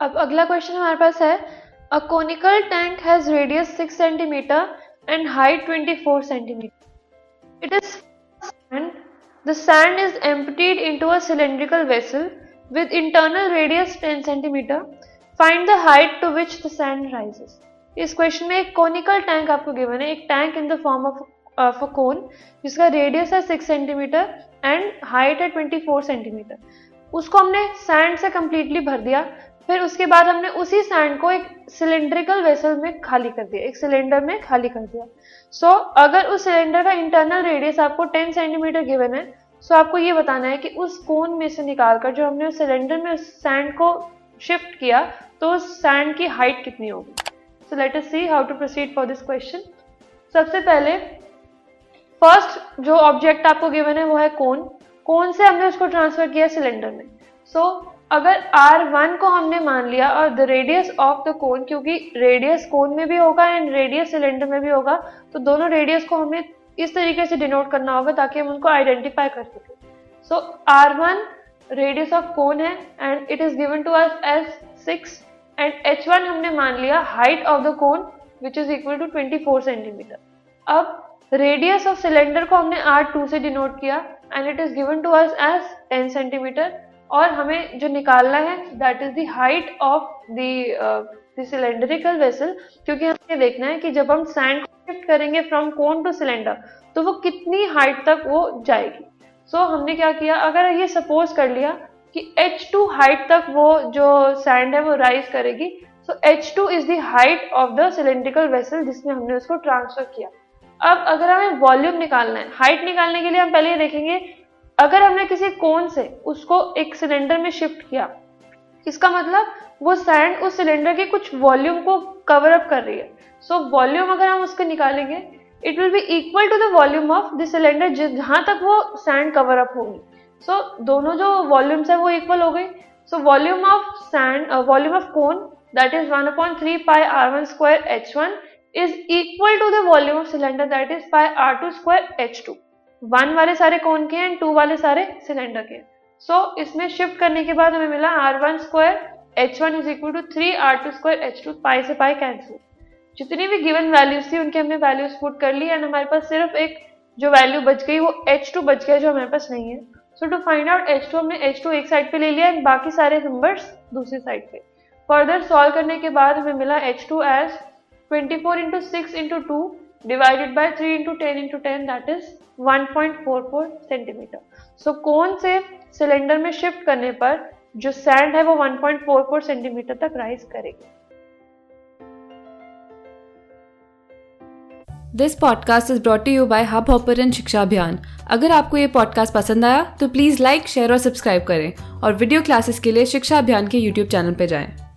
अब अगला क्वेश्चन हमारे पास है a conical tank has radius 6 centimetre and height 24 centimetre it is sand. The sand is emptied into a cylindrical vessel with internal radius 10 centimeter. Find the height to which the sand rises. इस question में एक conical tank आपको given है, एक tank in the form of of a cone जिसका radius है 6 centimetre and height है 24 centimetre उसको हमने सैंड से कंप्लीटली भर दिया फिर उसके बाद हमने उसी सैंड को एक सिलेंड्रिकल वेसल में खाली कर दिया एक सिलेंडर में खाली कर दिया। सो so, अगर उस सिलेंडर का इंटरनल रेडियस आपको 10 सेंटीमीटर गिवन है सो so आपको ये बताना है कि उस कोन में से निकालकर जो हमने उस सिलेंडर में उस सैंड को शिफ्ट किया तो उस सैंड की हाइट कितनी होगी? So let us see how to proceed for this question सबसे पहले फ़र्स्ट जो ऑब्जेक्ट आपको गिवन है वो है कोन कोन से हमने उसको ट्रांसफ़र किया सिलेंडर में। सो so, अगर R1 को हमने मान लिया और the radius of the cone क्योंकि रेडियस कोन में भी होगा एंड रेडियस सिलेंडर में भी होगा तो दोनों रेडियस को हमें इस तरीके से डिनोट करना होगा ताकि हम उनको आइडेंटिफाई कर सकें। So R one radius of cone है and it is given to us as six and H one हमने मान लिया height of the cone which is equal to twenty four centimetre अब रेडियस ऑफ़ सिलेंडर को हमने R two से denote किया and it is given to us as ten centimetre और हमें जो निकालना है that is height of the cylindrical vessel क्योंकि हमें देखना है कि जब हम सैंड शिफ्ट करेंगे फ्रॉम कोन टू सिलेंडर तो वो कितनी हाइट तक वो जाएगी। सो so, हमने क्या किया? अगर ये सपोज़ कर लिया कि H2 हाइट तक वो जो सैंड है वो राइज करेगी so H2 is the height of the cylindrical vessel जिसमें हमने उसको ट्रांसफ़र किया। अब अगर हमें वॉल्यूम निकालना है हाइट निकालने के लिए हम पहले ये देखेंगे अगर हमने किसी कोन से उसको एक सिलेंडर में शिफ्ट किया इसका मतलब वो सैंड उस सिलेंडर के कुछ वॉल्यूम को कवर अप कर रही है। सो so, वॉल्यूम अगर हम उसको निकालेंगे it will be equal to the volume of the cylinder जहाँ तक वो सैंड कवर अप होगी। सो so, दोनों जो वॉल्यूम्स है वो इक्वल हो गई। So volume of sand volume of cone that is one upon three pi R one square H one is equal to the volume of cylinder that is pi R two square H two one वाले सारे कोन के and to वाले सारे cylinder के सो so, इसमें shift करने के बाद हमें मिला R one square H one is equal to three R two square H two pi से पाई कैंसिल जितनी भी गिवन वैल्यूज़ थी उनके हमने वैल्यूज़ पुट कर ली एंड हमारे पास सिर्फ़ एक जो वैल्यू बच गई वो एच टू बच गया जो हमारे पास नहीं है। So to find out H two हमने एच टू एक साइड पे ले लिया एंड बाकी सारे नंबर्स दूसरी साइड पे। फर्दर सॉल्व करने के बाद हमें मिला H two as twenty four into six into two divided by three into ten into ten that is 1.44 centimetre so cone से सिलेंडर में शिफ्ट करने पर जो सैंड है वो 1.44 सेंटीमीटर तक राइज करेगी? This podcast is brought you by Hubhopper शिक्षा अभियान अगर आपको ये पॉडकास्ट पसंद आया तो प्लीज़ लाइक शेयर और सब्सक्राइब करें और वीडियो क्लासेस के लिए शिक्षा अभियान के यूट्यूब चैनल पर जाएँ।